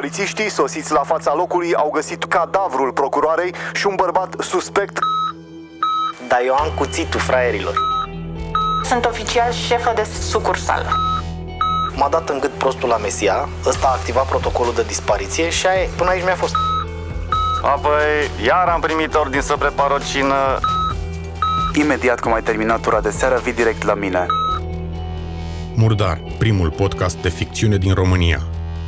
Polițiștii sosiți la fața locului au găsit cadavrul procuroarei și un bărbat suspect Dar eu am cuțitul fraierilor Sunt oficial șefă de sucursală. M-a dat în gât prostul la Mesia Ăsta a activat protocolul de dispariție și aia, e. până aici mi-a fost Apoi, iar am primit ordin să prepar o cină Imediat cum ai terminat tura de seară, vii direct la mine. Murdar, primul podcast de ficțiune din România.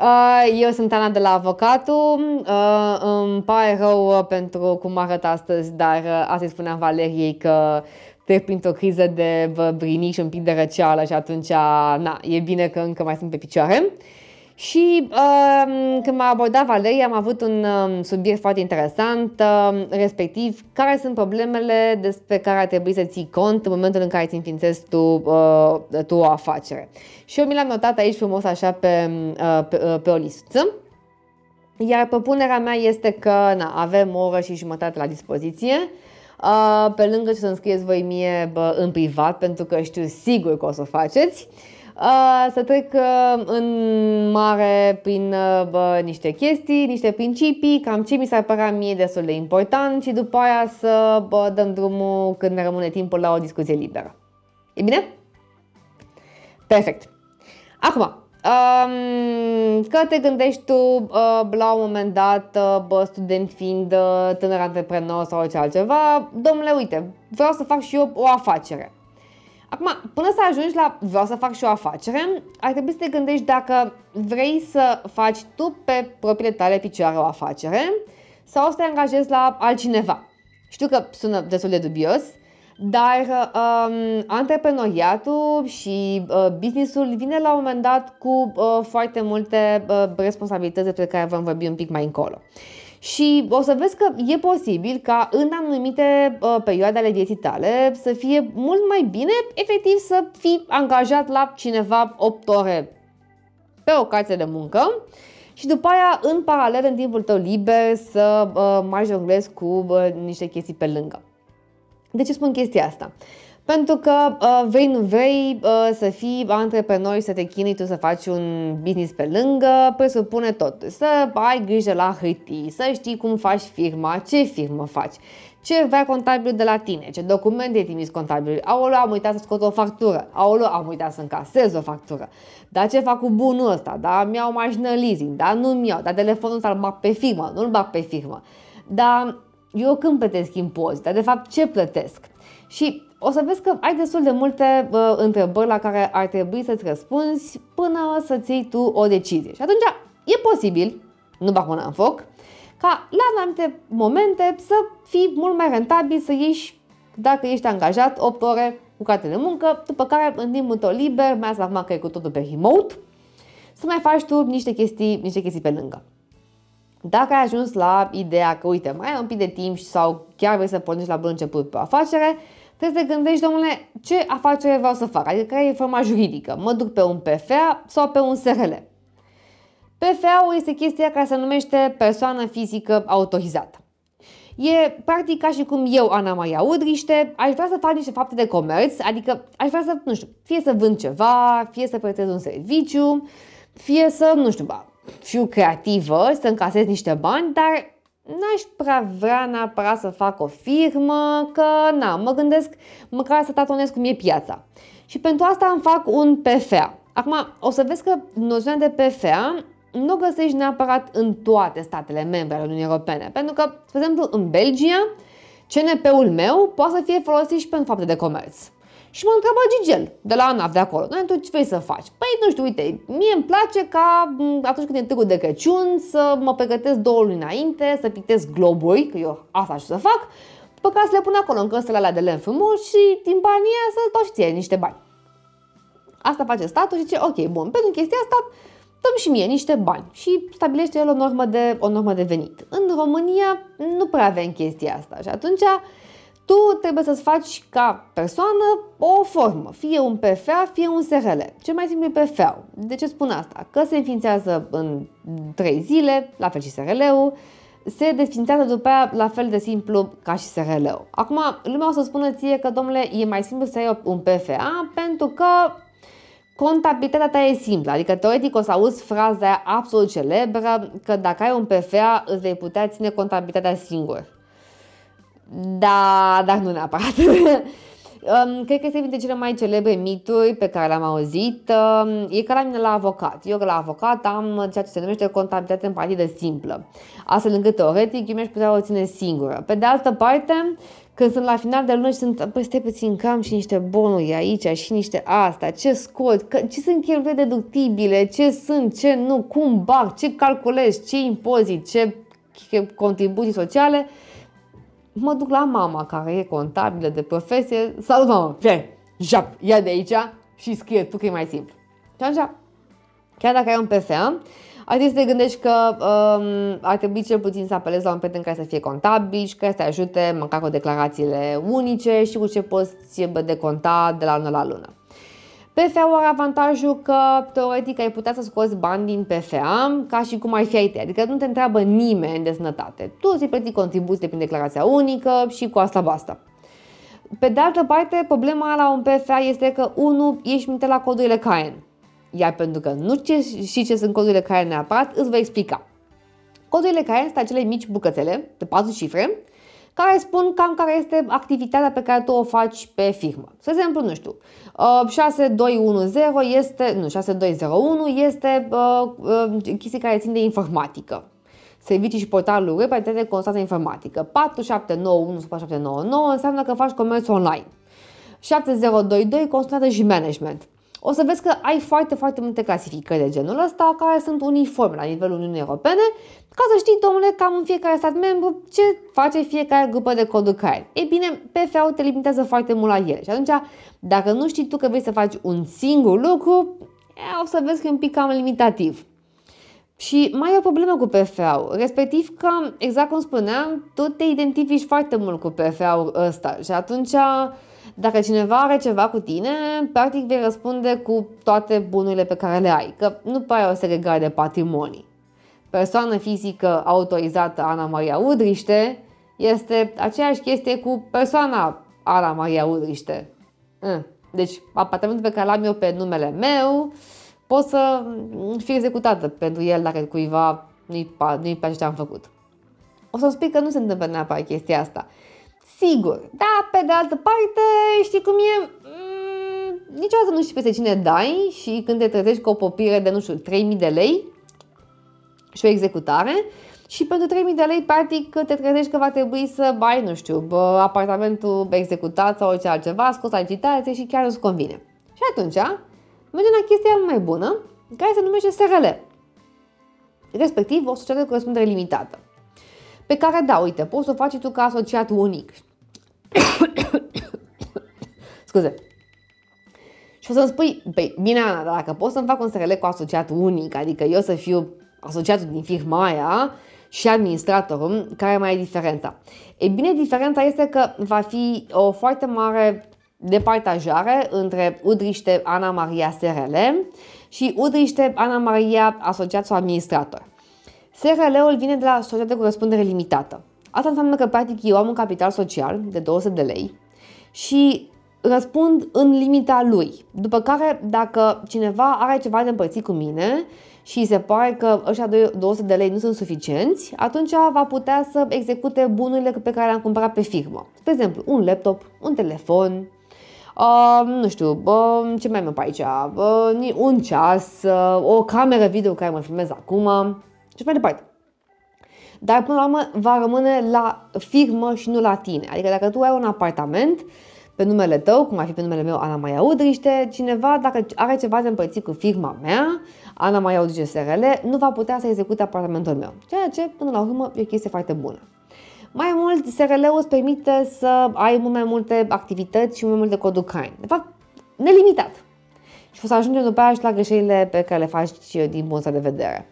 Uh, Eu sunt Ana de la Avocatul. Uh, Îmi pare rău uh, pentru cum arăt astăzi, dar uh, asta îi spuneam Valeriei că trec printr-o criză de brinic și un pic de răceală și atunci, na, e bine că încă mai sunt pe picioare. Și uh, când m-a abordat Valeria am avut un uh, subiect foarte interesant, uh, respectiv care sunt problemele despre care ar trebui să ții cont în momentul în care îți înființezi tu, uh, tu o afacere. Și eu mi l-am notat aici frumos așa pe, uh, pe, uh, pe o listă. Iar propunerea mea este că na, avem o oră și jumătate la dispoziție. Uh, pe lângă ce să înscrieți voi mie bă, în privat, pentru că știu sigur că o să o faceți. Uh, să trec uh, în mare prin uh, bă, niște chestii, niște principii, cam ce mi s-ar părea mie destul de important și după aia să bă, dăm drumul când ne rămâne timpul la o discuție liberă. E bine? Perfect. Acum, um, că te gândești tu uh, la un moment dat, uh, bă, student fiind uh, tânăr antreprenor sau orice altceva, domnule, uite, vreau să fac și eu o afacere. Acum, până să ajungi la vreau să fac și o afacere, ar trebui să te gândești dacă vrei să faci tu pe propriile tale picioare o afacere sau să te angajezi la altcineva. Știu că sună destul de dubios, dar um, antreprenoriatul și uh, businessul vine la un moment dat cu uh, foarte multe uh, responsabilități despre care vom vorbi un pic mai încolo. Și o să vezi că e posibil ca în anumite uh, perioade ale vieții tale să fie mult mai bine, efectiv, să fii angajat la cineva 8 ore pe o cație de muncă și după aia, în paralel, în timpul tău liber, să uh, mai jonglezi cu uh, niște chestii pe lângă. De ce spun chestia asta? Pentru că uh, vrei, nu vrei uh, să fii antreprenor și să te chinui tu să faci un business pe lângă, presupune tot. Să ai grijă la hârtii, să știi cum faci firma, ce firmă faci, ce vrea contabilul de la tine, ce documente trimis contabilul. Aoleu, am uitat să scot o factură, aoleu, am uitat să încasez o factură. Dar ce fac cu bunul ăsta? Da, mi-au mașină leasing, da, nu-mi iau, dar telefonul ăsta îl bag pe firmă, nu-l bag pe firmă. Dar eu când plătesc impozite, de fapt ce plătesc? Și o să vezi că ai destul de multe uh, întrebări la care ar trebui să-ți răspunzi până să-ți iei tu o decizie. Și atunci e posibil, nu bag mâna în foc, ca la anumite momente să fii mult mai rentabil să ieși, dacă ești angajat, 8 ore cu carte de muncă, după care în timpul tău liber, mai ales acum că e cu totul pe remote, să mai faci tu niște chestii, niște chestii pe lângă. Dacă ai ajuns la ideea că, uite, mai ai un pic de timp sau chiar vrei să pornești la bun început pe o afacere, trebuie să te gândești, domnule, ce afacere vreau să fac, adică care e forma juridică. Mă duc pe un PFA sau pe un SRL. PFA-ul este chestia care se numește persoană fizică autorizată. E practic ca și cum eu, Ana Maria Udriște, aș vrea să fac niște fapte de comerț, adică aș vrea să, nu știu, fie să vând ceva, fie să prestez un serviciu, fie să, nu știu, fiu creativă, să încasez niște bani, dar n-aș prea vrea neapărat să fac o firmă, că na, mă gândesc măcar să tatonez cum e piața. Și pentru asta îmi fac un PFA. Acum, o să vezi că noțiunea de PFA nu o găsești neapărat în toate statele membre ale Uniunii Europene, pentru că, spre exemplu, în Belgia, CNP-ul meu poate să fie folosit și pentru fapte de comerț. Și mă întreabă Gigel, de la ANAF de acolo, noi tu ce vrei să faci? Păi, nu știu, uite, mie îmi place ca atunci când e târgul de Crăciun să mă pregătesc două luni înainte, să pictez globuri, că eu asta știu să fac, după care să le pun acolo în căsele alea de lemn frumos și din banii să dau și ție niște bani. Asta face statul și zice, ok, bun, pentru chestia asta dăm și mie niște bani și stabilește el o normă de, o normă de venit. În în România nu prea avem chestia asta și atunci tu trebuie să-ți faci ca persoană o formă, fie un PFA, fie un SRL. Cel mai simplu e PFA. De ce spun asta? Că se înființează în 3 zile, la fel și SRL-ul, se desfințează după aia la fel de simplu ca și SRL-ul. Acum, lumea o să spună ție că, domnule, e mai simplu să ai un PFA pentru că contabilitatea ta e simplă. Adică, teoretic, o să auzi fraza aia absolut celebră că dacă ai un PFA, îți vei putea ține contabilitatea singur. Da, dar nu neapărat. Um, cred că este dintre cele mai celebre mituri pe care le-am auzit. Um, e ca la mine la avocat. Eu la avocat am ceea ce se numește contabilitate în partidă simplă. Astfel încât teoretic eu mi-aș putea o ține singură. Pe de altă parte, când sunt la final de lună și sunt, păi stai puțin, cam și niște bonuri aici și niște asta, ce scot, că, ce sunt cheltuieli deductibile, ce sunt, ce nu, cum bag, ce calculez, ce impozit, ce contribuții sociale, mă duc la mama care e contabilă de profesie, salut mama, fie, jap, ia de aici și scrie tu că e mai simplu. Și așa, chiar dacă ai un PFA, ar trebui să te gândești că um, ar trebui cel puțin să apelezi la un prieten care să fie contabil și care să te ajute măcar cu declarațiile unice și cu ce poți deconta de la lună la lună. PFA are avantajul că teoretic ai putea să scoți bani din PFA ca și cum ai fi ai adică nu te întreabă nimeni de sănătate. Tu îți plăti contribuții prin declarația unică și cu asta basta. Pe de altă parte, problema la un PFA este că, unu, ești minte la codurile CAEN. Iar pentru că nu știi ce sunt codurile CAEN neapărat, îți voi explica. Codurile CAEN sunt acele mici bucățele de 4 cifre care spun cam care este activitatea pe care tu o faci pe firmă. Să exemplu, nu știu, 6210 uh, este, nu, 6201 este uh, uh, chestii care țin de informatică. Servicii și portalul web de Constanța Informatică. 4791 sau 4799 înseamnă că faci comerț online. 7022 consultată și management o să vezi că ai foarte, foarte multe clasificări de genul ăsta care sunt uniforme la nivelul Uniunii Europene ca să știi, domnule, cam în fiecare stat membru ce face fiecare grupă de coduri care. Ei bine, PFA te limitează foarte mult la ele și atunci, dacă nu știi tu că vrei să faci un singur lucru, o să vezi că e un pic cam limitativ. Și mai e o problemă cu PFA-ul, respectiv că, exact cum spuneam, tu te identifici foarte mult cu PFA-ul ăsta și atunci dacă cineva are ceva cu tine, practic vei răspunde cu toate bunurile pe care le ai, că nu pare o segregare de patrimonii. Persoană fizică autorizată Ana Maria Udriște este aceeași chestie cu persoana Ana Maria Udriște. Hm. Deci, apartamentul pe care l-am eu pe numele meu, pot să fie executată pentru el dacă cuiva nu-i, nu-i place ce am făcut. O să spui că nu se întâmplă neapărat chestia asta. Sigur, dar pe de altă parte, știi cum e, mm, niciodată nu știi peste cine dai și când te trezești cu o popire de, nu știu, 3000 de lei și o executare și pentru 3000 de lei, practic, te trezești că va trebui să bai, nu știu, bă, apartamentul executat sau orice altceva, scos la licitație și chiar nu-ți convine. Și atunci, mergem la chestia mai bună, care se numește SRL, respectiv o societate de corespundere limitată pe care, da, uite, poți să o faci tu ca asociat unic. Scuze. Și o să-mi spui, păi, bine, Ana, dar dacă pot să-mi fac un SRL cu asociat unic, adică eu să fiu asociatul din firma aia și administratorul, care mai e diferența? E bine, diferența este că va fi o foarte mare departajare între Udriște Ana Maria SRL și Udriște Ana Maria asociat sau administrator. SRL-ul vine de la societate cu răspundere limitată. Asta înseamnă că, practic, eu am un capital social de 200 de lei și răspund în limita lui. După care, dacă cineva are ceva de împărțit cu mine și se pare că ăștia 200 de lei nu sunt suficienți, atunci va putea să execute bunurile pe care le-am cumpărat pe firmă. Spre exemplu, un laptop, un telefon, Uh, nu știu, uh, ce mai am pe aici, uh, un ceas, uh, o cameră video care mă filmez acum, și mai departe. Dar până la urmă va rămâne la firmă și nu la tine. Adică dacă tu ai un apartament pe numele tău, cum ar fi pe numele meu Ana Maia Udriște, cineva dacă are ceva de împărțit cu firma mea, Ana Maia Udriște SRL, nu va putea să execute apartamentul meu. Ceea ce, până la urmă, e o chestie foarte bună. Mai mult, SRL-ul îți permite să ai mult mai multe activități și mult mai multe coduri CAIN. De fapt, nelimitat. Și o să ajungem după aia și la greșelile pe care le faci din punctul de vedere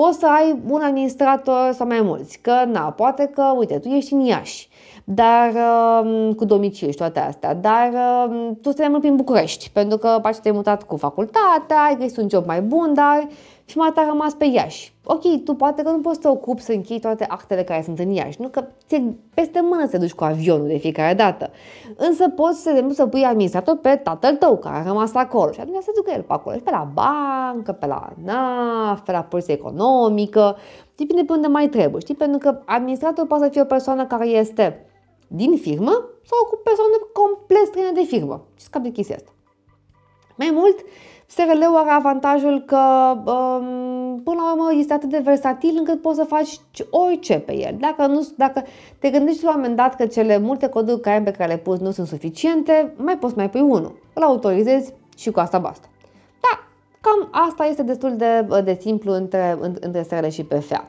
poți să ai un administrator sau mai mulți, că na, poate că, uite, tu ești în Iași, dar uh, cu domiciliu și toate astea, dar uh, tu stai mult prin București, pentru că poate te-ai mutat cu facultatea, ai găsit un job mai bun, dar și mai a rămas pe Iași. Ok, tu poate că nu poți să te ocupi să închei toate actele care sunt în Iași, nu că ți peste mână să te duci cu avionul de fiecare dată. Însă poți, să, să pui administrator pe tatăl tău care a rămas acolo și atunci să ducă el pe acolo, și pe la bancă, pe la NAF, pe la poliție economică, depinde pe unde mai trebuie, știi? Pentru că administratorul poate să fie o persoană care este din firmă sau cu persoane complet străine de firmă. Și scap de chestia asta. Mai mult, SRL-ul are avantajul că, um, până la urmă, este atât de versatil încât poți să faci orice pe el. Dacă, nu, dacă te gândești la un moment dat că cele multe coduri care pe care le pus nu sunt suficiente, mai poți mai pui unul. Îl autorizezi și cu asta basta. Da, cam asta este destul de, de simplu între, între SRL și PFA.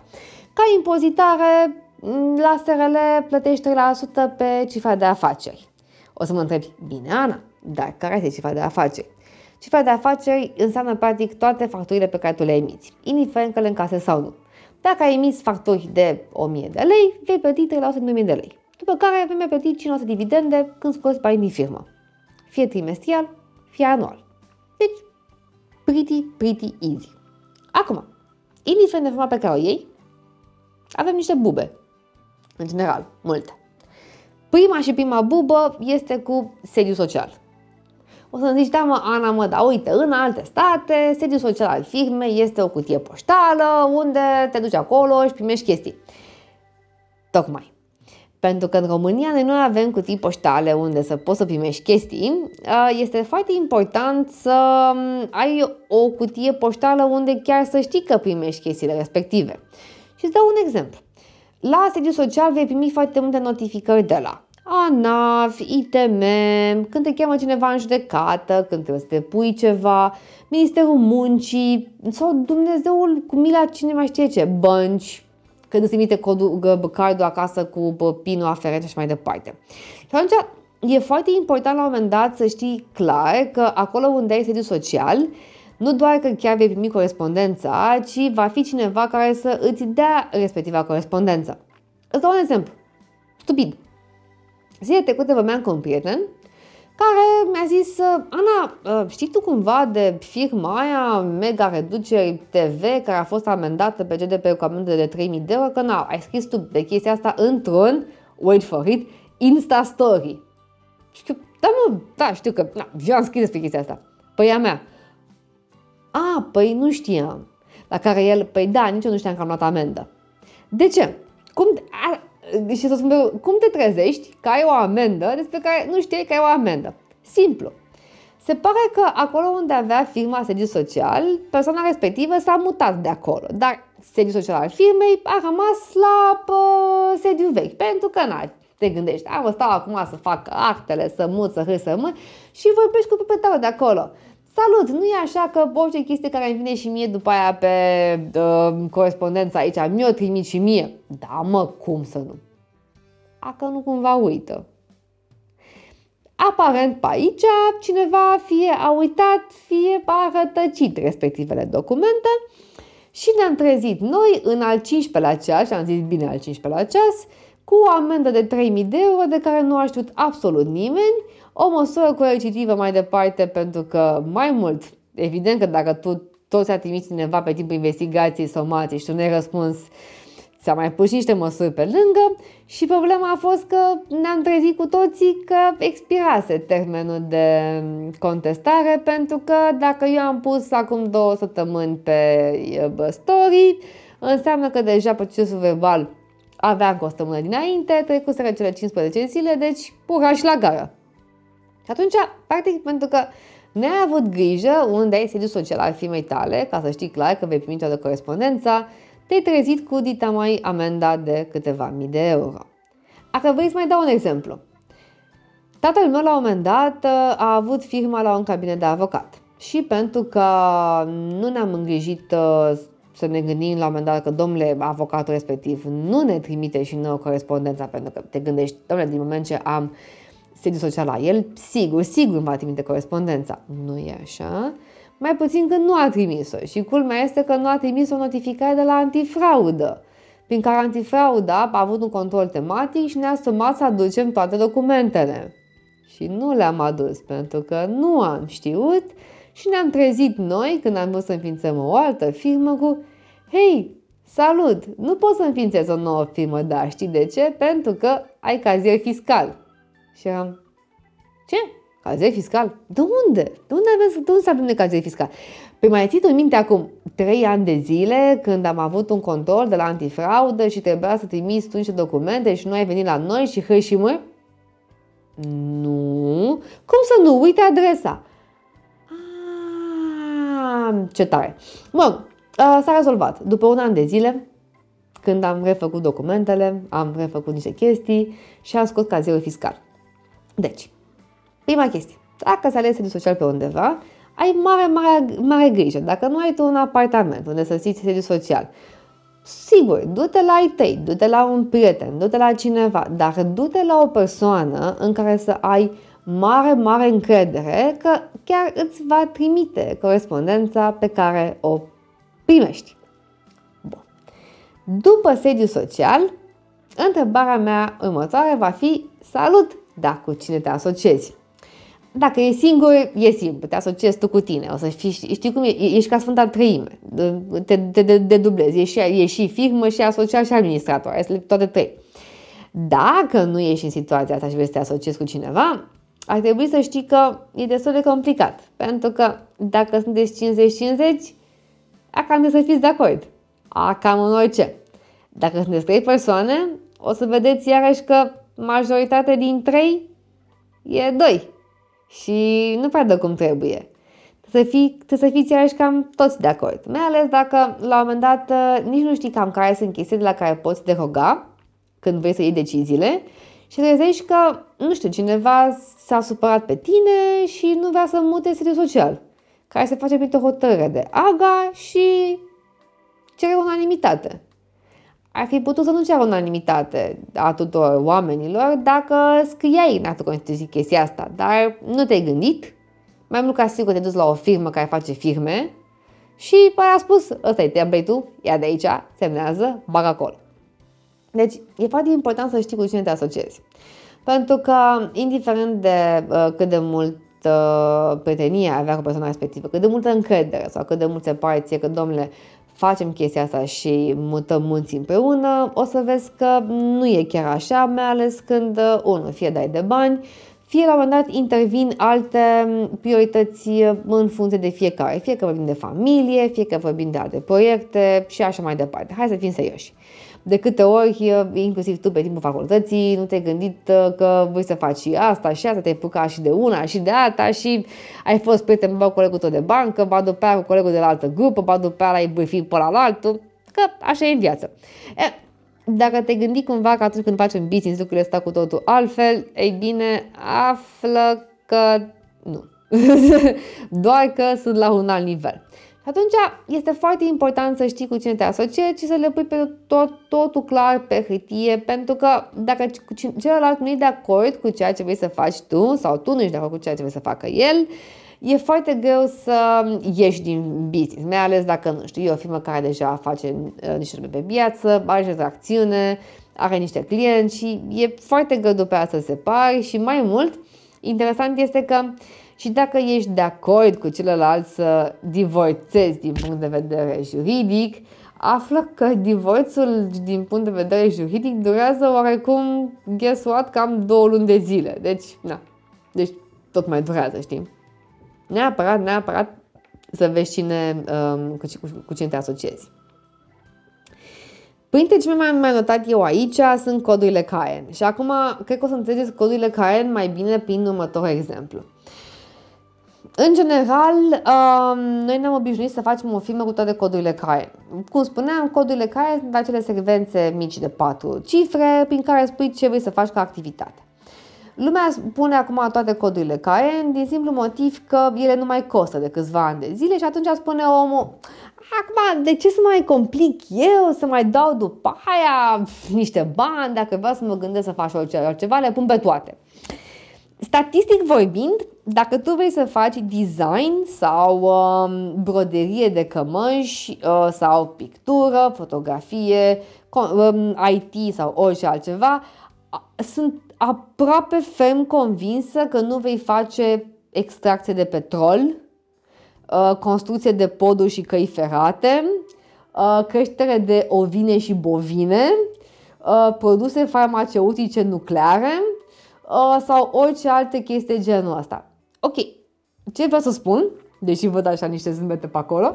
Ca impozitare, la SRL plătești 3% pe cifra de afaceri. O să mă întrebi, bine Ana, dar care este cifra de afaceri? Cifra de afaceri înseamnă practic toate facturile pe care tu le emiți, indiferent că le încasezi sau nu. Dacă ai emis facturi de 1000 de lei, vei plăti 300 de lei. După care vei mai plăti 500 dividende când scoți bani din firmă. Fie trimestrial, fie anual. Deci, pretty, pretty easy. Acum, indiferent de forma pe care o iei, avem niște bube. În general, multe. Prima și prima bubă este cu sediu social. O să zici, da mă, Ana, mă, da, uite, în alte state, sediul social al firmei este o cutie poștală unde te duci acolo și primești chestii. Tocmai. Pentru că în România noi nu avem cutii poștale unde să poți să primești chestii, este foarte important să ai o cutie poștală unde chiar să știi că primești chestiile respective. Și îți dau un exemplu. La sediul social vei primi foarte multe notificări de la ANAF, ITM, când te cheamă cineva în judecată, când trebuie să te pui ceva, Ministerul Muncii sau Dumnezeul cu mila cine mai știe ce, bănci, când îți trimite codul, cardul acasă cu pinul aferent și mai departe. Și atunci e foarte important la un moment dat să știi clar că acolo unde ai sediu social, nu doar că chiar vei primi corespondența, ci va fi cineva care să îți dea respectiva corespondență. Îți dau un exemplu. Stupid. Zilele trecute vorbeam cu un prieten care mi-a zis, Ana, ă, știi tu cumva de firma aia Mega Reduceri TV care a fost amendată pe GDP cu amendă de 3000 de euro? Că n-au, ai scris tu de chestia asta într-un, wait for it, Insta Story. Și că, da mă, da, știu că, na, eu am scris despre chestia asta. Păi a mea. A, păi nu știam. La care el, păi da, nici eu nu știam că am luat amendă. De ce? Cum, a, și să spun, cum te trezești că ai o amendă despre care nu știai că ai o amendă? Simplu. Se pare că acolo unde avea firma sediu social, persoana respectivă s-a mutat de acolo, dar sediul social al firmei a rămas la pă, sediu vechi, pentru că n te gândești, am stau acum să fac actele, să mut, să hâs, să mut și vorbești cu proprietarul de acolo. Salut! Nu e așa că orice chestie care îmi vine și mie după aia pe uh, corespondența aici, mi-o trimit și mie. Da, mă, cum să nu? A, că nu cumva uită. Aparent pe aici cineva fie a uitat, fie a rătăcit respectivele documente și ne-am trezit noi în al 15-lea ceas, și am zis bine al 15-lea ceas, cu o amendă de 3000 de euro de care nu a știut absolut nimeni, o măsură coercitivă mai departe pentru că mai mult, evident că dacă tu tot ți-a trimis cineva pe timpul investigației somații și tu nu ai răspuns, s-a mai pus niște măsuri pe lângă și problema a fost că ne-am trezit cu toții că expirase termenul de contestare pentru că dacă eu am pus acum două săptămâni pe story, înseamnă că deja procesul verbal aveam cu o săptămână dinainte, trecuseră cele 15 zile, deci pura și la gară. Și atunci, practic, pentru că ne-ai avut grijă unde ai sediu social al firmei tale, ca să știi clar că vei primi toată corespondența, te-ai trezit cu dita mai amenda de câteva mii de euro. Dacă vrei să mai dau un exemplu. Tatăl meu la un moment dat a avut firma la un cabinet de avocat și pentru că nu ne-am îngrijit uh, să ne gândim la un moment dat că, domnule, avocatul respectiv nu ne trimite și nouă corespondența, pentru că te gândești, domnule, din moment ce am sediu social la el, sigur, sigur va trimite corespondența. Nu e așa. mai puțin când nu a trimis-o. Și culmea este că nu a trimis o notificare de la antifraudă, prin care antifrauda a avut un control tematic și ne-a sumat să aducem toate documentele. Și nu le-am adus pentru că nu am știut și ne-am trezit noi când am vrut să înființăm o altă firmă cu Hei, salut, nu pot să înființez o nouă firmă, dar știi de ce? Pentru că ai cazier fiscal. Și am, ce? Cazier fiscal? De unde? De unde aveți, de unde să avem cazier fiscal? Păi mai ții în minte acum trei ani de zile când am avut un control de la antifraudă și trebuia să trimiți tu niște documente și nu ai venit la noi și hăi și mă? Nu. Cum să nu? Uite adresa. Ah, ce tare. Mă, s-a rezolvat. După un an de zile, când am refăcut documentele, am refăcut niște chestii și am scos cazierul fiscal. Deci, prima chestie. Dacă se alege sediu social pe undeva, ai mare, mare, mare grijă. Dacă nu ai tu un apartament unde să ții sediu social, Sigur, du-te la ai tăi, du-te la un prieten, du-te la cineva, dar du-te la o persoană în care să ai mare, mare încredere că chiar îți va trimite corespondența pe care o primești. Bun. După sediu social, întrebarea mea următoare va fi Salut! Da, cu cine te asociezi? Dacă e singur, e simplu, te asociezi tu cu tine, o să fii, știi cum e, ești ca Sfânta Trăime, te, te, te, te dublezi, ești, ești și firmă, și asociat, și administrator, este toate trei. Dacă nu ești în situația asta și vrei să te asociezi cu cineva, ar trebui să știi că e destul de complicat, pentru că dacă sunteți 50-50, a cam să fiți de acord, a cam în orice. Dacă sunteți trei persoane, o să vedeți iarăși că majoritatea din trei e doi și nu prea dă cum trebuie. Trebuie să, fii, trebuie să fiți iarăși cam toți de acord. Mai ales dacă la un moment dat uh, nici nu știi cam care sunt chestiile la care poți deroga când vrei să iei deciziile și trezești că, nu știu, cineva s-a supărat pe tine și nu vrea să mute sediul social, care se face printr-o hotărâre de AGA și cere unanimitate ar fi putut să nu ceară unanimitate a tuturor oamenilor dacă scriai în actul Constituției chestia asta, dar nu te-ai gândit, mai mult ca sigur te-ai dus la o firmă care face firme și păi a spus, ăsta e template-ul, ia de aici, semnează, bag acolo. Deci e foarte important să știi cu cine te asociezi. Pentru că, indiferent de uh, cât de mult uh, prietenie avea cu persoana respectivă, cât de multă încredere sau cât de mult se pare ție că, domnule, facem chestia asta și mutăm munții împreună, o să vezi că nu e chiar așa, mai ales când, uh, unul, fie dai de bani, fie la un moment dat intervin alte priorități în funcție de fiecare, fie că vorbim de familie, fie că vorbim de alte proiecte și așa mai departe. Hai să fim serioși. De câte ori, inclusiv tu pe timpul facultății, nu te-ai gândit uh, că vrei să faci și asta și asta, te-ai pucat și de una și de alta și ai fost prieten cu colegul tău de bancă, ba după aia cu colegul de la altă grupă, ba după aia ai bârfit pe la altul, că așa e în viață. E, dacă te gândi cumva că atunci când faci un business lucrurile stau cu totul altfel, ei bine, află că nu. Doar că sunt la un alt nivel. Și atunci este foarte important să știi cu cine te asociezi și să le pui pe tot, totul clar pe hârtie, pentru că dacă celălalt nu e de acord cu ceea ce vrei să faci tu sau tu nu ești de acord cu ceea ce vrei să facă el, e foarte greu să ieși din business, mai ales dacă, nu știu, e o firmă care deja face uh, niște nume pe piață, are acțiune, are niște clienți și e foarte greu după aia să se separi și mai mult, interesant este că și dacă ești de acord cu celălalt să divorțezi din punct de vedere juridic, află că divorțul din punct de vedere juridic durează oarecum, guess what, cam două luni de zile. Deci, na, deci tot mai durează, știi? Neapărat, neapărat să vezi cine, um, cu, cu, cu cine te asociezi. Printre ce mai mai notat eu aici sunt codurile Caen. Și acum cred că o să înțelegeți codurile Caen mai bine prin următorul exemplu. În general, um, noi ne-am obișnuit să facem o filmă cu toate codurile CAE. Cum spuneam, codurile CAE sunt acele secvențe mici de patru cifre prin care spui ce vrei să faci ca activitate. Lumea pune acum toate codurile CAE din simplu motiv că ele nu mai costă de câțiva ani de zile și atunci spune omul Acum, de ce să mai complic eu, să mai dau după aia niște bani, dacă vreau să mă gândesc să fac orice altceva, le pun pe toate. Statistic vorbind, dacă tu vrei să faci design sau um, broderie de cămăși uh, sau pictură, fotografie, um, IT sau orice altceva, sunt aproape ferm convinsă că nu vei face extracție de petrol, uh, construcție de poduri și căi ferate, uh, creștere de ovine și bovine, uh, produse farmaceutice nucleare sau orice alte chestii genul ăsta. Ok, ce vreau să spun, deși văd așa niște zâmbete pe acolo,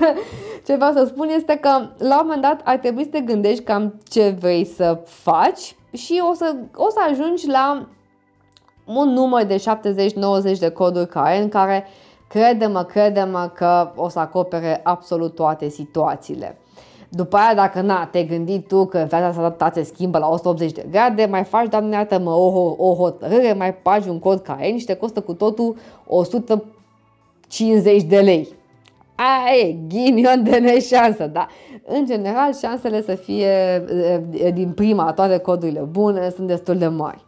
ce vreau să spun este că la un moment dat ar trebui să te gândești cam ce vrei să faci și o să, o să ajungi la un număr de 70-90 de coduri care în care crede-mă, crede-mă că o să acopere absolut toate situațiile. După aia, dacă na, te gândi tu că viața ta se schimbă la 180 de grade, mai faci, doamne iată mă, o, o hotărâre, mai faci un cod care și te costă cu totul 150 de lei. Aia e, ghinion de neșansă, da. În general, șansele să fie din prima toate codurile bune sunt destul de mari.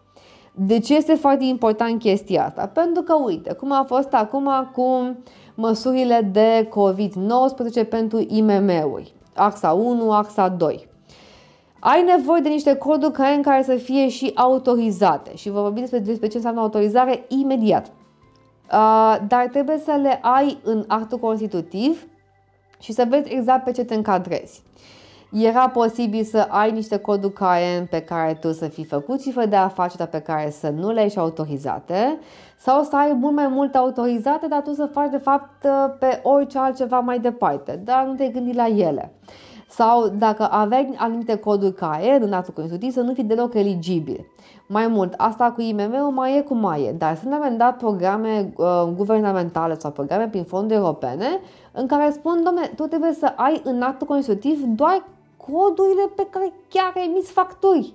De ce este foarte important chestia asta? Pentru că, uite, cum a fost acum cu măsurile de COVID-19 pentru IMM-uri, AXA 1, AXA 2. Ai nevoie de niște coduri care, în care să fie și autorizate și vă vorbim despre, despre ce înseamnă autorizare imediat. Uh, dar trebuie să le ai în actul constitutiv și să vezi exact pe ce te încadrezi. Era posibil să ai niște coduri CAEN pe care tu să fii făcut cifre de afaceri, dar pe care să nu le ai și autorizate, sau să ai mult mai multe autorizate, dar tu să faci de fapt pe orice altceva mai departe, dar nu te gândi la ele. Sau dacă aveai anumite coduri CAE în actul constitutiv, să nu fii deloc eligibil. Mai mult, asta cu IMM-ul mai e cum mai e, dar sunt la dat programe uh, guvernamentale sau programe prin fonduri europene în care spun, domne, tu trebuie să ai în actul constitutiv doar codurile pe care chiar emiți facturi.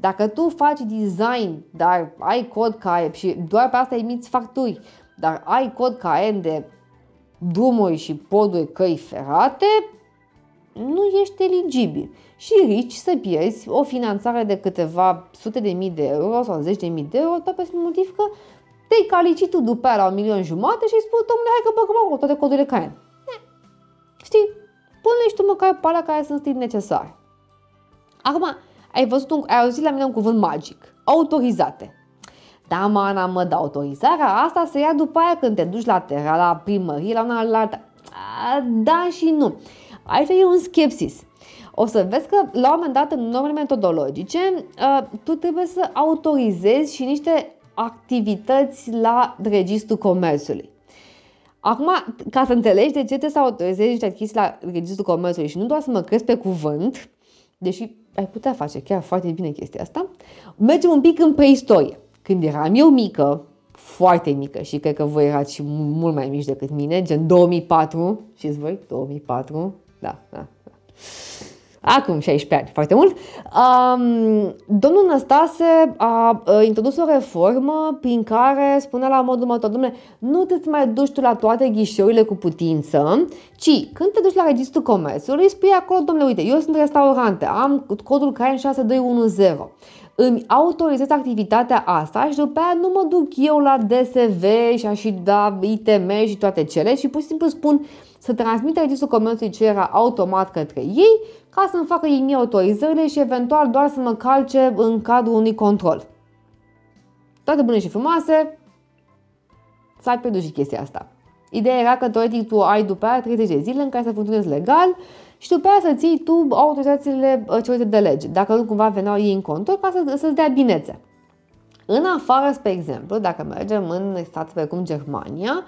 Dacă tu faci design, dar ai cod CAE și doar pe asta emiți facturi, dar ai cod CAE de drumuri și poduri căi ferate, nu ești eligibil și rici să pierzi o finanțare de câteva sute de mii de euro sau zeci de mii de euro, doar pe motiv că te-ai calicit tu după aia la un milion jumate și ai spus, domnule, hai că băgăm toate codurile CAE. Știi, pune și tu măcar pe alea care sunt strict necesare. Acum, ai văzut un, ai auzit la mine un cuvânt magic, autorizate. Da, mă, Ana, mă, da, autorizarea asta se ia după aia când te duci la tera, la primărie, la una la alta. Da și nu. Aici e un skepsis. O să vezi că la un moment dat în normele metodologice tu trebuie să autorizezi și niște activități la Registrul Comerțului. Acum, ca să înțelegi de ce trebuie să autorizezi niște chestii la Registrul Comerțului și nu doar să mă crezi pe cuvânt, deși ai putea face chiar foarte bine chestia asta, mergem un pic în preistorie. Când eram eu mică, foarte mică și cred că voi erați și mult mai mici decât mine, gen 2004, știți voi? 2004, da, da, da acum 16 ani, foarte mult, um, domnul Năstase a, a introdus o reformă prin care spunea la modul următor, domnule, nu te mai duci tu la toate ghișeurile cu putință, ci când te duci la registrul comerțului, spui acolo, domnule, uite, eu sunt restaurante, am codul CAIN 6210, îmi autorizez activitatea asta și după aia nu mă duc eu la DSV și a și da ITM și toate cele și pur și simplu spun să transmită registrul comerțului cererea automat către ei ca să-mi facă ei mie autorizările și eventual doar să mă calce în cadrul unui control. Toate bune și frumoase, s-ar pierdut și chestia asta. Ideea era că teoretic tu ai după aia 30 de zile în care să funcționezi legal și după aia să ții tu autorizațiile uh, cerute de lege, dacă nu cumva veneau ei în control ca să, să-ți dea binețe. În afară, spre exemplu, dacă mergem în state precum Germania,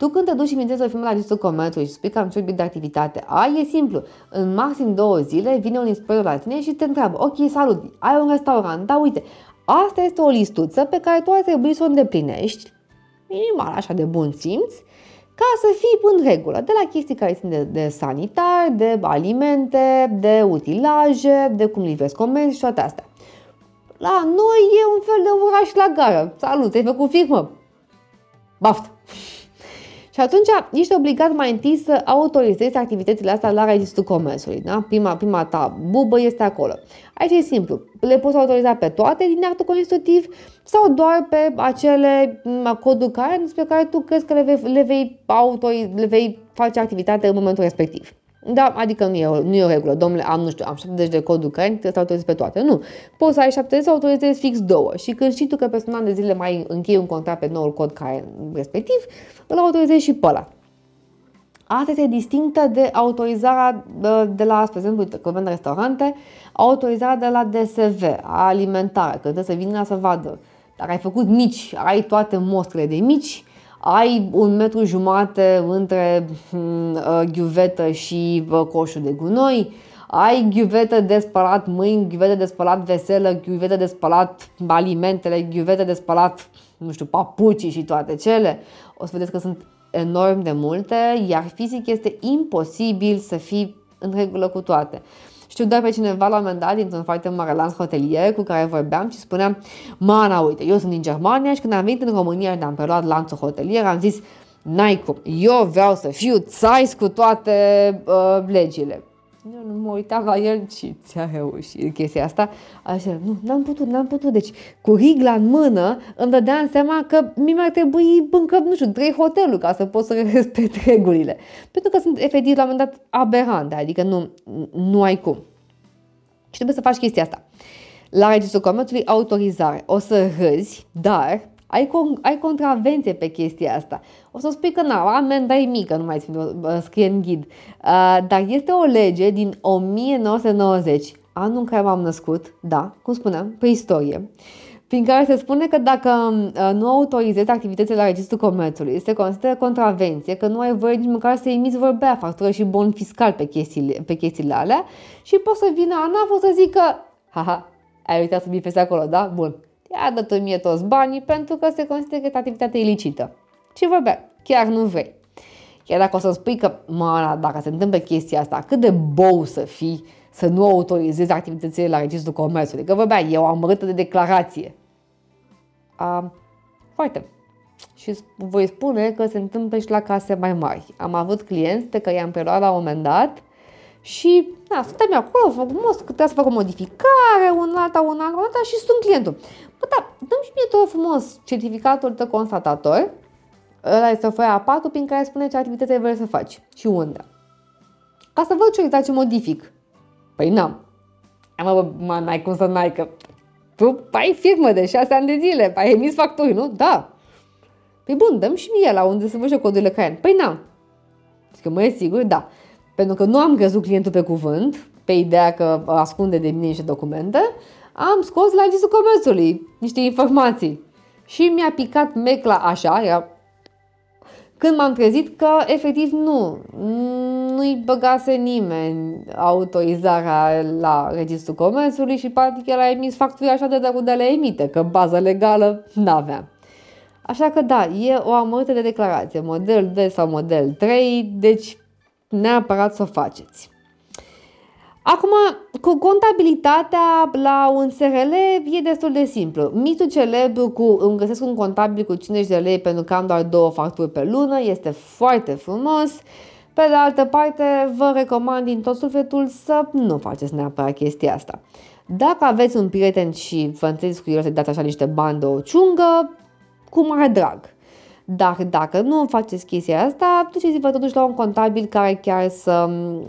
tu când te duci și vindeți o firmă la registrul comerțului și spui că am ciobit de activitate A, e simplu. În maxim două zile vine un inspector la tine și te întreabă, ok, salut, ai un restaurant, da, uite, asta este o listuță pe care tu ar trebui să o îndeplinești, minimal așa de bun simț, ca să fii în regulă, de la chestii care țin de, de sanitar, de alimente, de utilaje, de cum livrezi comenzi și toate astea. La noi e un fel de oraș la gară. Salut, ai făcut firmă? Baftă! Și Și atunci ești obligat mai întâi să autorizezi activitățile astea la Registrul Comerțului. Da? Prima, prima ta bubă este acolo. Aici e simplu. Le poți autoriza pe toate din actul constitutiv sau doar pe acele coduri care, despre care tu crezi că le vei, le vei, autoriz, le vei face activitate în momentul respectiv. Da, adică nu e, o, nu e o regulă. Domnule, am, nu știu, am 70 de coduri care trebuie să autorizezi pe toate. Nu. Poți să ai 70 să autorizezi fix două. Și când știi tu că peste un an de zile mai închei un contract pe noul cod care respectiv, îl autorizezi și pe ăla. Asta este distinctă de autorizarea de la, spre exemplu, când vând restaurante, autorizarea de la DSV, a alimentare, când trebuie să vină să vadă. Dacă ai făcut mici, ai toate mostrele de mici, ai un metru jumate între uh, ghiuvetă și uh, coșul de gunoi, ai ghiuvetă de spălat mâini, ghiuvetă de spălat veselă, ghiuvetă de spălat alimentele, ghiuvetă de spălat, nu știu, papucii și toate cele. O să vedeți că sunt enorm de multe, iar fizic este imposibil să fii în regulă cu toate. Știu doar pe cineva la un moment dat dintr-un foarte mare lanț hotelier cu care vorbeam și spuneam Mana, uite, eu sunt din Germania și când am venit în România și ne-am preluat lanțul hotelier, am zis N-ai cum, eu vreau să fiu țais cu toate uh, legile. Eu nu mă uitam la el și ți-a reușit chestia asta. Așa, nu, n-am putut, n-am putut. Deci, cu rigla în mână, îmi dădeam seama că mi ar trebui încă, nu știu, trei hoteluri ca să pot să respect regulile. Pentru că sunt efectiv la un moment dat aberante, adică nu, nu ai cum. Și trebuie să faci chestia asta. La Registrul Comerțului, autorizare. O să râzi, dar ai, con- ai contravenție pe chestia asta. O să spui că na, amenda e mică, nu mai scrie în ghid. Uh, dar este o lege din 1990, anul în care m-am născut, da, cum spuneam, pe istorie, prin care se spune că dacă uh, nu autorizezi activitățile la Registrul Comerțului, se consideră contravenție, că nu ai voie nici măcar să emiți vorbea, factură și bon fiscal pe chestiile, pe chestiile alea și poți să vină ANAF să zică, haha, ai uitat să bifezi acolo, da? Bun, ia dă mie toți banii pentru că se consideră că este activitate ilicită. Și vorbea, chiar nu vrei. Chiar dacă o să spui că, mă, dacă se întâmplă chestia asta, cât de bou să fii să nu autorizezi activitățile la Registrul Comerțului. Că vorbea, eu am amărâtă de declarație. A, foarte. Și voi spune că se întâmplă și la case mai mari. Am avut clienți pe care i-am preluat la un moment dat și, da, suntem acolo, frumos, că trebuie să fac o modificare, un alta, un alta, un alta și sunt clientul. Bă, da, dăm și mie tot frumos certificatul de constatator, ăla este o foaie a 4 prin care spune ce activități ai vrei să faci și unde. Ca să văd ce exact ce modific. Păi n-am. Mă, mă, n-ai cum să n-ai, că tu ai firmă de 6 ani de zile, ai emis facturi, nu? Da. Păi bun, dăm și mie la unde să văd codurile care Păi n-am. Zic că mă e sigur, da. Pentru că nu am crezut clientul pe cuvânt, pe ideea că ascunde de mine niște documente, am scos la registrul comerțului niște informații. Și mi-a picat mecla așa, era când m-am trezit că efectiv nu, nu-i băgase nimeni autorizarea la Registrul Comerțului și practic el a emis facturi așa de dragul de le emite, că bază legală n-avea. Așa că da, e o amărâtă de declarație, model 2 sau model 3, deci neapărat să o faceți. Acum, cu contabilitatea la un SRL e destul de simplu. Mitul celebru cu îmi găsesc un contabil cu 50 de lei pentru că am doar două facturi pe lună este foarte frumos. Pe de altă parte, vă recomand din tot sufletul să nu faceți neapărat chestia asta. Dacă aveți un prieten și vă înțelegeți cu el să dați așa niște bani de o ciungă, cu mare drag. Dar dacă nu faceți chestia asta, duceți-vă totuși la un contabil care chiar să mm,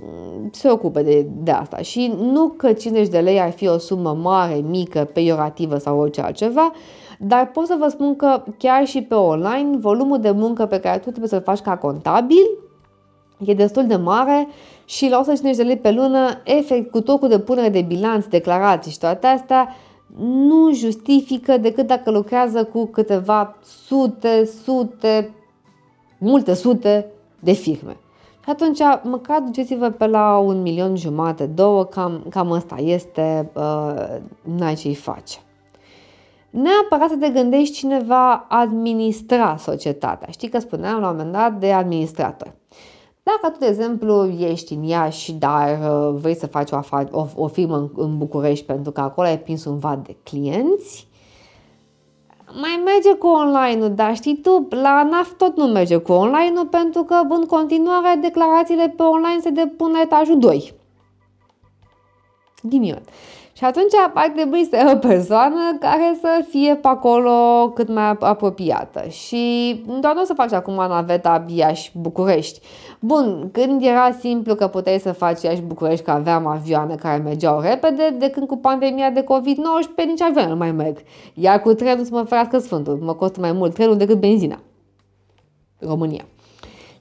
se ocupe de, de asta. Și nu că 50 de lei ar fi o sumă mare, mică, peiorativă sau orice altceva, dar pot să vă spun că chiar și pe online, volumul de muncă pe care tu trebuie să-l faci ca contabil e destul de mare și la 150 de lei pe lună, efect, cu tot cu depunere de bilanț, declarații și toate astea, nu justifică decât dacă lucrează cu câteva sute, sute, multe sute de firme. Și atunci, măcar duceți-vă pe la un milion jumate, două, cam, cam asta este, uh, n-ai ce-i face. Neapărat să te gândești cine va administra societatea. Știi că spuneam la un moment dat de administrator. Dacă tu, de exemplu, ești în Iași, dar uh, vrei să faci o, o, o firmă în, în București pentru că acolo ai prins un vat de clienți, mai merge cu online-ul, dar știi tu, la ANAF tot nu merge cu online-ul pentru că în continuare declarațiile pe online se depun la etajul 2. Ghinion. Și atunci ar trebui să ai o persoană care să fie pe acolo cât mai apropiată. Și doar nu o să faci acum naveta Iași-București. Bun, când era simplu că puteai să faci Iași-București, că aveam avioane care mergeau repede, de când cu pandemia de COVID-19 nici avioane nu mai merg. Iar cu trenul să mă ferească Sfântul, mă costă mai mult trenul decât benzina. România.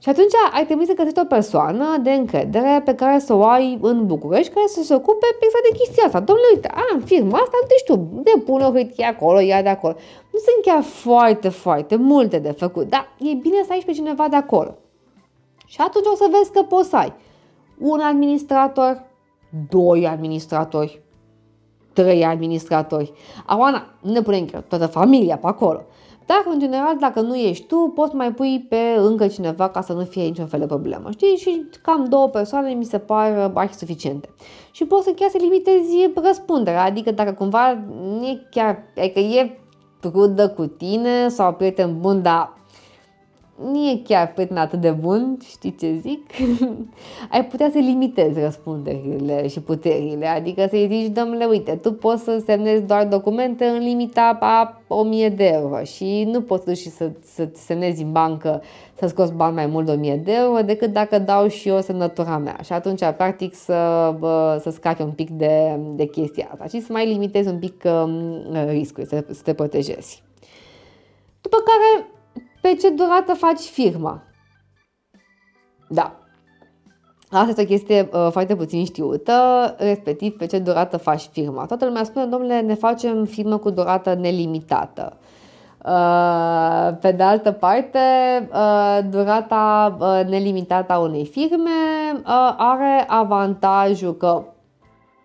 Și atunci ai trebui să găsești o persoană de încredere pe care să o ai în București, care să se ocupe exact de chestia asta. Domnule, uite, am firma asta, nu știu, depune o hârtie acolo, ia de acolo. Nu sunt chiar foarte, foarte multe de făcut, dar e bine să ai și pe cineva de acolo. Și atunci o să vezi că poți să ai un administrator, doi administratori, trei administratori. Aoana, nu ne punem toată familia pe acolo. Dar, în general, dacă nu ești tu, poți mai pui pe încă cineva ca să nu fie niciun fel de problemă. Știi? Și cam două persoane mi se par arhi suficiente. Și poți să chiar să limitezi răspunderea, adică dacă cumva e chiar, adică e prudă cu tine sau prieten bun, dar nu e chiar prieten atât de bun, știi ce zic? Ai putea să limitezi răspunderile și puterile, adică să-i zici, domnule, uite, tu poți să semnezi doar documente în limita a 1000 de euro și nu poți să, să, să semnezi în bancă să scoți bani mai mult de 1000 de euro decât dacă dau și eu semnătura mea. Și atunci, practic, să, să scapi un pic de, de chestia asta și să mai limitezi un pic um, riscul, să, să te protejezi. După care, pe ce durată faci firma? Da. Asta este o chestie uh, foarte puțin știută, respectiv pe ce durată faci firma. Toată lumea spune, domnule, ne facem firmă cu durată nelimitată. Uh, pe de altă parte, uh, durata uh, nelimitată a unei firme uh, are avantajul că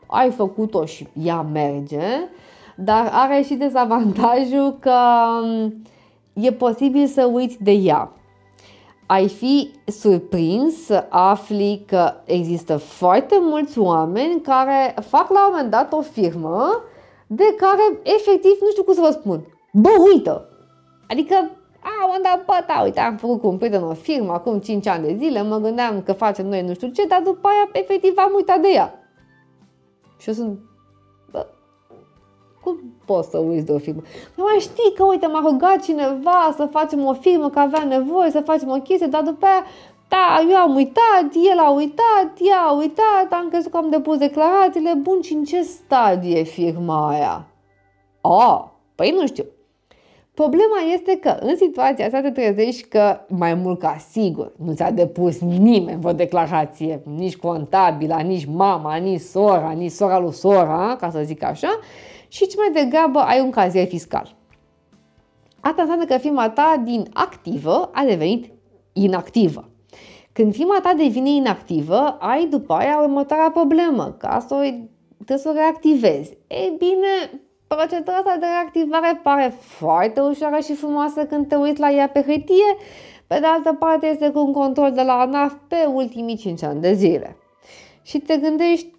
ai făcut-o și ea merge, dar are și dezavantajul că um, e posibil să uiți de ea. Ai fi surprins să afli că există foarte mulți oameni care fac la un moment dat o firmă de care efectiv nu știu cum să vă spun. Bă, uită! Adică a, am dat, bă, da, uite, am făcut cu un prieten o firmă acum 5 ani de zile, mă gândeam că facem noi nu știu ce, dar după aia efectiv am uitat de ea. Și eu sunt, cum poți să uiți de o firmă? Nu mai știi că, uite, m-a rugat cineva să facem o firmă, că avea nevoie să facem o chestie, dar după aia, da, eu am uitat, el a uitat, ea a uitat, am crezut că am depus declarațiile, bun, și în ce stadiu e firma aia? A, păi nu știu. Problema este că în situația asta te trezești că mai mult ca sigur nu ți-a depus nimeni o declarație, nici contabila, nici mama, nici sora, nici sora lui sora, ca să zic așa, și ce mai degrabă ai un cazier fiscal. Asta înseamnă că firma ta din activă a devenit inactivă. Când firma ta devine inactivă, ai după aia următoarea problemă, ca să o, trebuie să o reactivezi. Ei bine, procedura asta de reactivare pare foarte ușoară și frumoasă când te uiți la ea pe hârtie, pe de altă parte este cu un control de la ANAF pe ultimii 5 ani de zile. Și te gândești,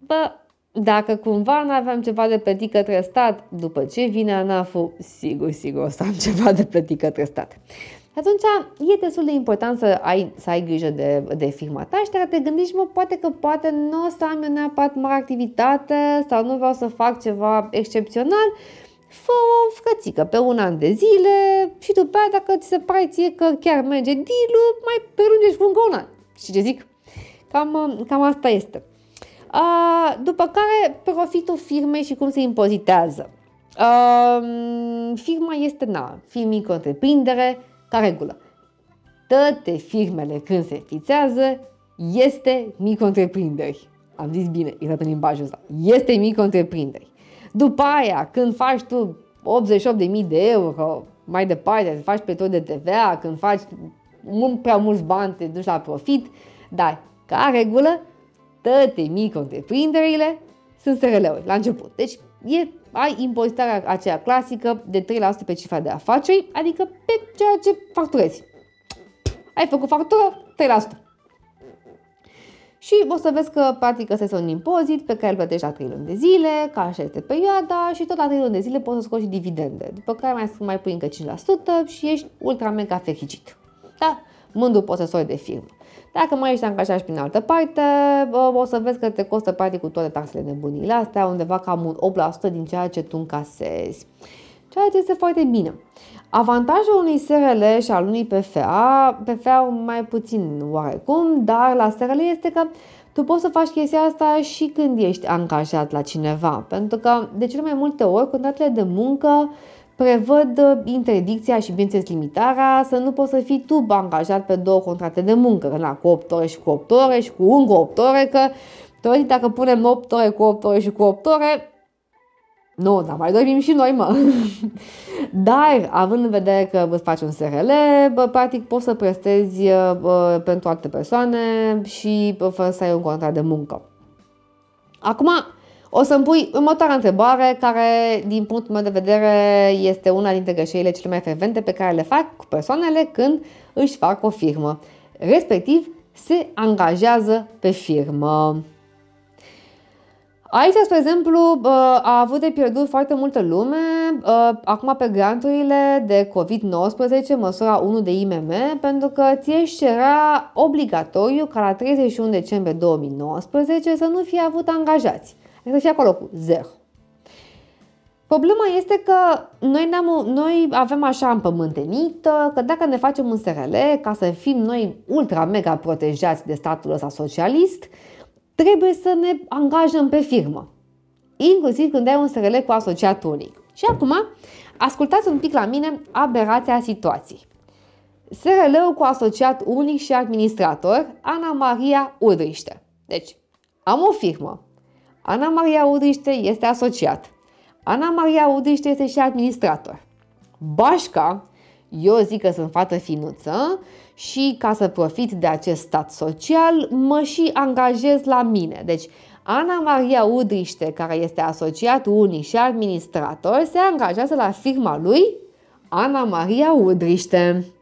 bă, dacă cumva nu aveam ceva de plătit către stat, după ce vine ANAF-ul, sigur, sigur o să am ceva de plătit către stat. Atunci e destul de important să ai, să ai grijă de, de firma ta și te gândești, mă, poate că poate nu o să am eu neapărat mare activitate sau nu vreau să fac ceva excepțional, fă o frățică pe un an de zile și după aia dacă ți se pare ție că chiar merge deal mai prelungești cu încă un an. Știi ce zic? Cam, cam asta este. Uh, după care profitul firmei și cum se impozitează. Uh, firma este, na, fi mică întreprindere, ca regulă. Toate firmele când se înfițează este micro-întreprinderi. Am zis bine, e în limbajul ăsta. Este micro-întreprinderi. După aia, când faci tu 88.000 de euro, mai departe, faci pe tot de TVA, când faci mult prea mulți bani, te duci la profit, dar, ca regulă, toate micro-întreprinderile sunt SRL-uri la început. Deci e, ai impozitarea aceea clasică de 3% pe cifra de afaceri, adică pe ceea ce facturezi. Ai făcut factură, 3%. și o să vezi că practic ăsta este un impozit pe care îl plătești la 3 luni de zile, ca așa este perioada și tot la 3 luni de zile poți să scoți și dividende, după care mai, mai pui încă 5% și ești ultra mega fericit. Da? Mândru posesor de firmă. Dacă mai ești angajat și prin altă parte, o să vezi că te costă practic cu toate taxele nebunile astea, undeva cam un 8% din ceea ce tu încasezi. Ceea ce este foarte bine. Avantajul unui SRL și al unui PFA, PFA mai puțin oarecum, dar la SRL este că tu poți să faci chestia asta și când ești angajat la cineva, pentru că de cele mai multe ori contractele de muncă prevăd interdicția și, bineînțeles, limitarea să nu poți să fii tu angajat pe două contracte de muncă, la cu 8 ore și cu 8 ore și cu încă 8 ore, că teoretic dacă punem 8 ore cu 8 ore și cu 8 ore, nu, dar mai dormim și noi, mă. Dar, având în vedere că îți faci un SRL, bă, practic poți să prestezi bă, pentru alte persoane și bă, fără să ai un contract de muncă. Acum, o să-mi pui următoarea întrebare, care, din punctul meu de vedere, este una dintre greșelile cele mai frecvente pe care le fac cu persoanele când își fac o firmă. Respectiv, se angajează pe firmă. Aici, spre exemplu, a avut de pierdut foarte multă lume, acum pe granturile de COVID-19, măsura 1 de IMM, pentru că țieș și era obligatoriu ca la 31 decembrie 2019 să nu fie avut angajați. Adică să fie acolo cu 0. Problema este că noi, ne-am, noi avem așa împământenit că dacă ne facem un SRL ca să fim noi ultra mega protejați de statul ăsta socialist, trebuie să ne angajăm pe firmă. Inclusiv când ai un SRL cu asociat unic. Și acum, ascultați un pic la mine aberația situației. SRL-ul cu asociat unic și administrator, Ana Maria Udriște. Deci, am o firmă. Ana Maria Udriște este asociat. Ana Maria Udriște este și administrator. Bașca, eu zic că sunt fată finuță și ca să profit de acest stat social, mă și angajez la mine. Deci, Ana Maria Udriște, care este asociat unic și administrator, se angajează la firma lui Ana Maria Udriște.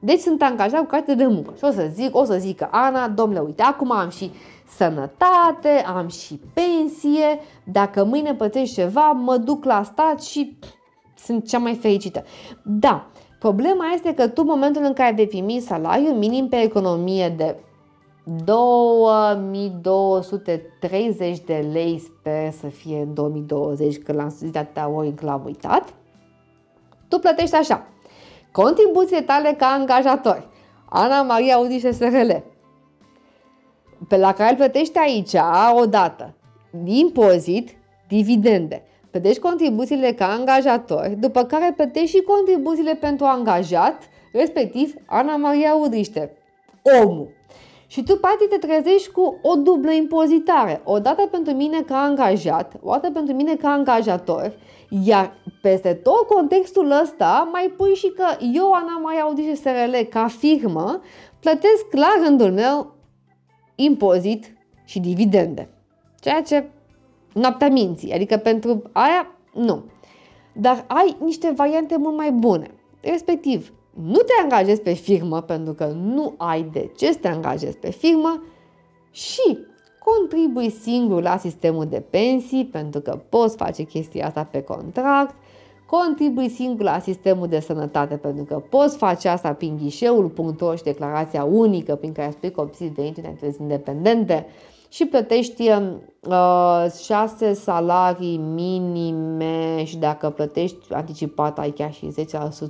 Deci sunt angajat cu carte de muncă. Și o să zic, o să zic că Ana, domnule, uite, acum am și sănătate, am și pensie, dacă mâine pățești ceva, mă duc la stat și sunt cea mai fericită. Da, Problema este că tu, în momentul în care vei primi salariul minim pe economie de 2230 de lei, sper să fie în 2020, că l-am zis de atâtea ori încă l-am uitat, tu plătești așa. Contribuțiile tale ca angajator. Ana Maria Udișe SRL. Pe la care îl plătești aici, odată, impozit, dividende plătești contribuțiile ca angajator, după care plătești și contribuțiile pentru angajat, respectiv Ana Maria Udriște, omul. Și tu, practic, te trezești cu o dublă impozitare. O dată pentru mine ca angajat, o dată pentru mine ca angajator, iar peste tot contextul ăsta mai pui și că eu, Ana Maria Audice SRL, ca firmă, plătesc la rândul meu impozit și dividende. Ceea ce noaptea minții, adică pentru aia nu. Dar ai niște variante mult mai bune. Respectiv, nu te angajezi pe firmă pentru că nu ai de ce să te angajezi pe firmă și contribui singur la sistemul de pensii pentru că poți face chestia asta pe contract, contribui singur la sistemul de sănătate pentru că poți face asta prin ghișeul.ro și declarația unică prin care spui că obții venituri independente, și plătești uh, 6 salarii minime și dacă plătești anticipat ai chiar și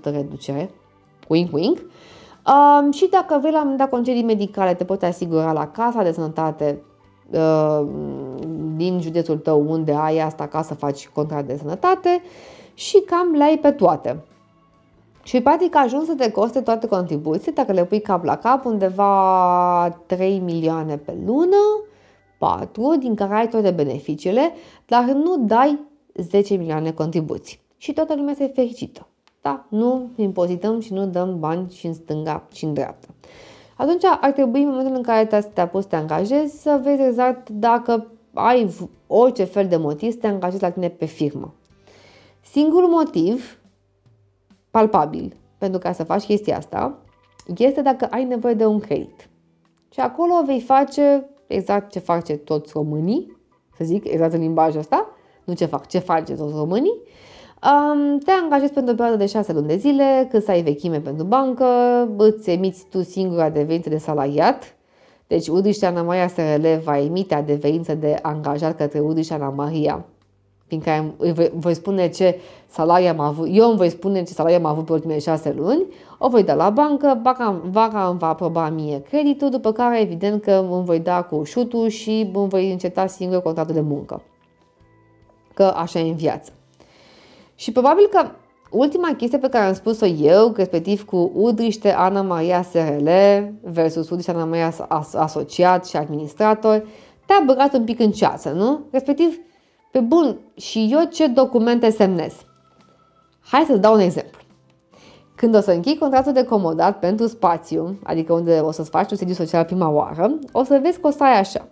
10% reducere. Wink, wink. Uh, și dacă vrei la un dat concedii medicale, te poți asigura la casa de sănătate uh, din județul tău unde ai asta ca să faci contract de sănătate și cam le ai pe toate. Și practic ajung să te coste toate contribuții, dacă le pui cap la cap, undeva 3 milioane pe lună, 4, din care ai toate beneficiile, dar nu dai 10 milioane contribuții. Și toată lumea este fericită. Da, nu impozităm și nu dăm bani și în stânga și în dreapta. Atunci ar trebui în momentul în care te-a pus să te angajezi să vezi exact dacă ai orice fel de motiv să te angajezi la tine pe firmă. Singurul motiv palpabil pentru ca să faci chestia asta este dacă ai nevoie de un credit. și acolo vei face exact ce face toți românii, să zic, exact în limbajul ăsta, nu ce fac, ce face toți românii, um, te angajezi pentru o perioadă de 6 luni de zile, cât să ai vechime pentru bancă, îți emiți tu singura adeverință de salariat, deci Udriște Ana Maria SRL va emite adeverință de angajat către Udriște Ana Maria, prin care îi voi, voi spune ce salariu am avut, eu îmi voi spune ce salariu am avut pe ultimele șase luni, o voi da la bancă, banca, banca îmi va aproba mie creditul, după care evident că îmi voi da cu șutul și îmi voi înceta singur contractul de muncă. Că așa e în viață. Și probabil că ultima chestie pe care am spus-o eu, respectiv cu Udriște Ana Maria SRL versus Udriște Ana Maria asociat și administrator, te-a băgat un pic în ceață, nu? Respectiv, pe bun, și eu ce documente semnez? Hai să-ți dau un exemplu. Când o să închei contractul de comodat pentru spațiu, adică unde o să-ți faci un sediu social prima oară, o să vezi că o să ai așa.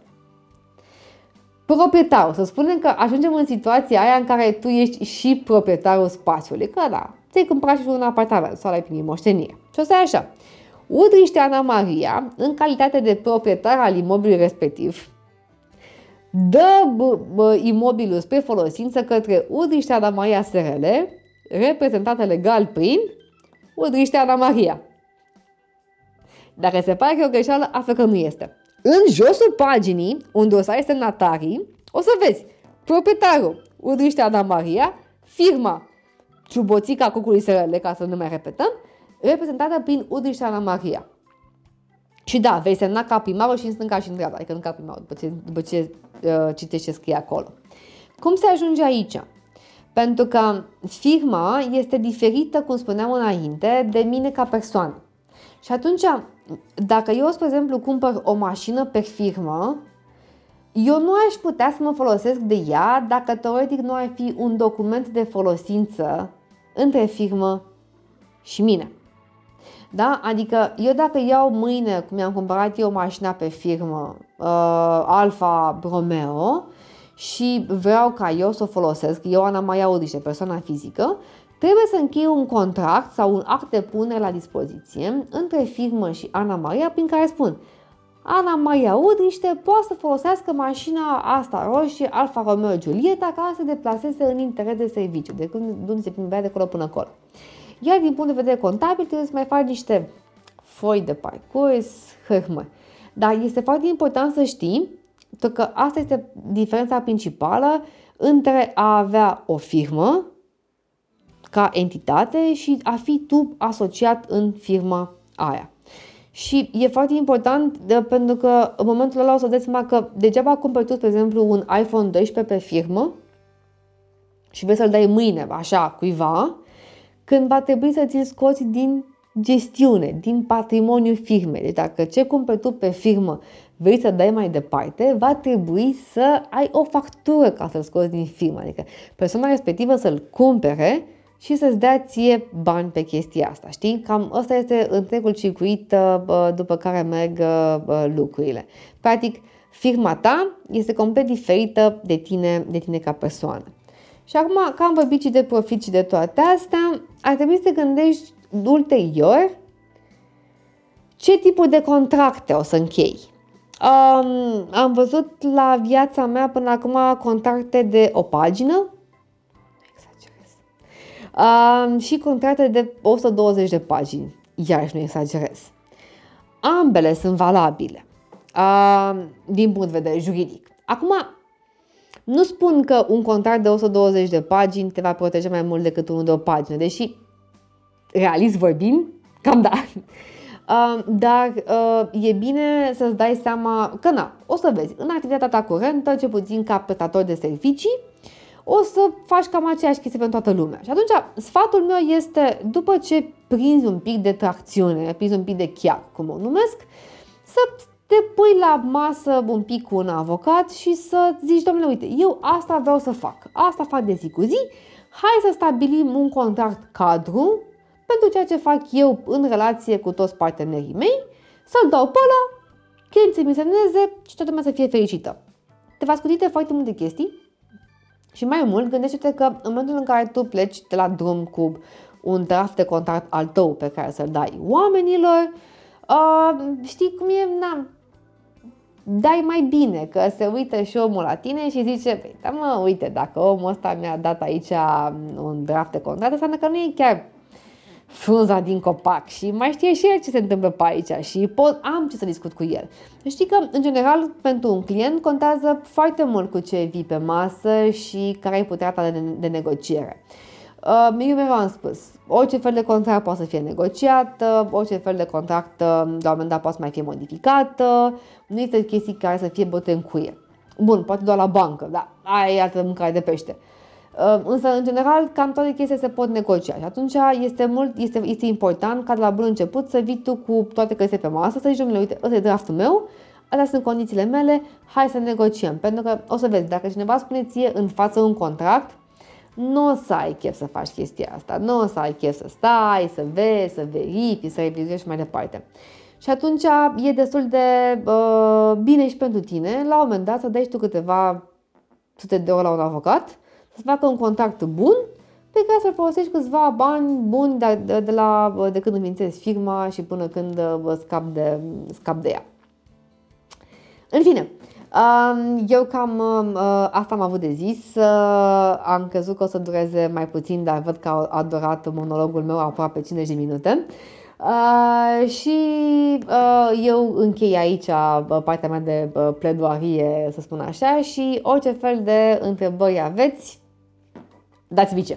Proprietarul, să spunem că ajungem în situația aia în care tu ești și proprietarul spațiului, că da, ți-ai cumpărat și un apartament sau l-ai primit moștenire. Și o să ai așa. Udriște Ana Maria, în calitate de proprietar al imobilului respectiv, dă b- b- imobilul spre folosință către Udriște Ana Maria SRL, reprezentată legal prin Udriște Ana Maria. Dacă se pare că e o greșeală, află că nu este. În josul paginii, unde o să ai semnatarii, o să vezi proprietarul Udriște Ana Maria, firma Ciuboțica Cucului SRL, ca să nu mai repetăm, reprezentată prin Udriște Ana Maria. Și da, vei semna ca primarul și în stânga și în dreapta, adică nu ca primarul, după ce, după ce uh, citești ce scrie acolo. Cum se ajunge aici? Pentru că firma este diferită, cum spuneam înainte, de mine ca persoană. Și atunci, dacă eu, spre exemplu, cumpăr o mașină pe firmă, eu nu aș putea să mă folosesc de ea dacă teoretic nu ar fi un document de folosință între firmă și mine. Da? Adică eu dacă iau mâine, cum mi-am cumpărat eu mașina pe firmă, uh, Alfa Romeo, și vreau ca eu să o folosesc, eu Ana Maia Udiște, persoana fizică, trebuie să închei un contract sau un act de punere la dispoziție între firmă și Ana Maria prin care spun Ana Maria Udriște poate să folosească mașina asta roșie Alfa Romeo Giulietta ca să se deplaseze în interes de serviciu, de când unde se plimbea de acolo până acolo. Iar din punct de vedere contabil trebuie să mai faci niște foi de parcurs, hârmă. Dar este foarte important să știi că asta este diferența principală între a avea o firmă ca entitate și a fi tu asociat în firma aia. Și e foarte important de, pentru că în momentul ăla o să dați seama că degeaba cumperi tu, de exemplu, un iPhone 12 pe firmă și vrei să-l dai mâine, așa, cuiva, când va trebui să ți-l scoți din gestiune, din patrimoniul firmei. Deci dacă ce cumperi tu pe firmă vrei să dai mai departe, va trebui să ai o factură ca să-l scoți din firmă. Adică persoana respectivă să-l cumpere și să-ți dea ție bani pe chestia asta, știi? Cam ăsta este întregul circuit după care merg lucrurile. Practic, firma ta este complet diferită de tine, de tine ca persoană. Și acum că am vorbit și de profit și de toate astea, ar trebui să te gândești ulterior ce tipuri de contracte o să închei. Um, am văzut la viața mea până acum contracte de o pagină, exagerez, um, și contracte de 120 de pagini, iarăși nu exagerez. Ambele sunt valabile um, din punct de vedere juridic. Acum, nu spun că un contract de 120 de pagini te va proteja mai mult decât unul de o pagină, deși, realist vorbind, cam da. Uh, dar uh, e bine să-ți dai seama că, na, o să vezi, în activitatea ta curentă, ce puțin ca prestator de servicii, o să faci cam aceeași chestie pentru toată lumea. Și atunci, sfatul meu este, după ce prinzi un pic de tracțiune, prinzi un pic de chiar, cum o numesc, să te pui la masă un pic cu un avocat și să zici, domnule, uite, eu asta vreau să fac, asta fac de zi cu zi, hai să stabilim un contract cadru pentru ceea ce fac eu în relație cu toți partenerii mei, să-l dau pe ăla, clienții mi semneze și toată lumea să fie fericită. Te va scuti de foarte multe chestii și mai mult gândește-te că în momentul în care tu pleci de la drum cu un draft de contract al tău pe care să-l dai oamenilor, uh, știi cum e, na, dai mai bine, că se uită și omul la tine și zice, păi, da mă, uite, dacă omul ăsta mi-a dat aici un draft de contract, înseamnă că nu e chiar frunza din copac și mai știe și el ce se întâmplă pe aici și pot, am ce să discut cu el. Știi că, în general, pentru un client contează foarte mult cu ce vii pe masă și care e puterea ta de, de negociere. Uh, eu mereu am spus, orice fel de contract poate să fie negociat, orice fel de contract uh, la un moment dat poate să mai fie modificat, nu este chestii care să fie bătute în cuie. Bun, poate doar la bancă, da, aia e altă mâncare de pește. Uh, însă, în general, cam toate chestiile se pot negocia și atunci este, mult, este, este important ca de la bun început să vii tu cu toate căsile pe masă, să zici, domnule, uite, ăsta e draftul meu, astea sunt condițiile mele, hai să negociem. Pentru că o să vezi, dacă cineva spune ție în față un contract, nu o să ai chef să faci chestia asta, nu o să ai chef să stai, să vezi, să verifici, să revizuiești și mai departe. Și atunci e destul de uh, bine și pentru tine, la un moment dat, să dai tu câteva sute de euro la un avocat, să facă un contract bun, pe care să-l folosești câțiva bani buni de, de, de, la, de când înființezi firma și până când uh, scap de, scap de ea. În fine, eu cam uh, asta am avut de zis. Uh, am crezut că o să dureze mai puțin, dar văd că a durat monologul meu aproape 50 de minute. Uh, și uh, eu închei aici uh, partea mea de uh, pledoarie, să spun așa, și orice fel de întrebări aveți, dați-mi ce.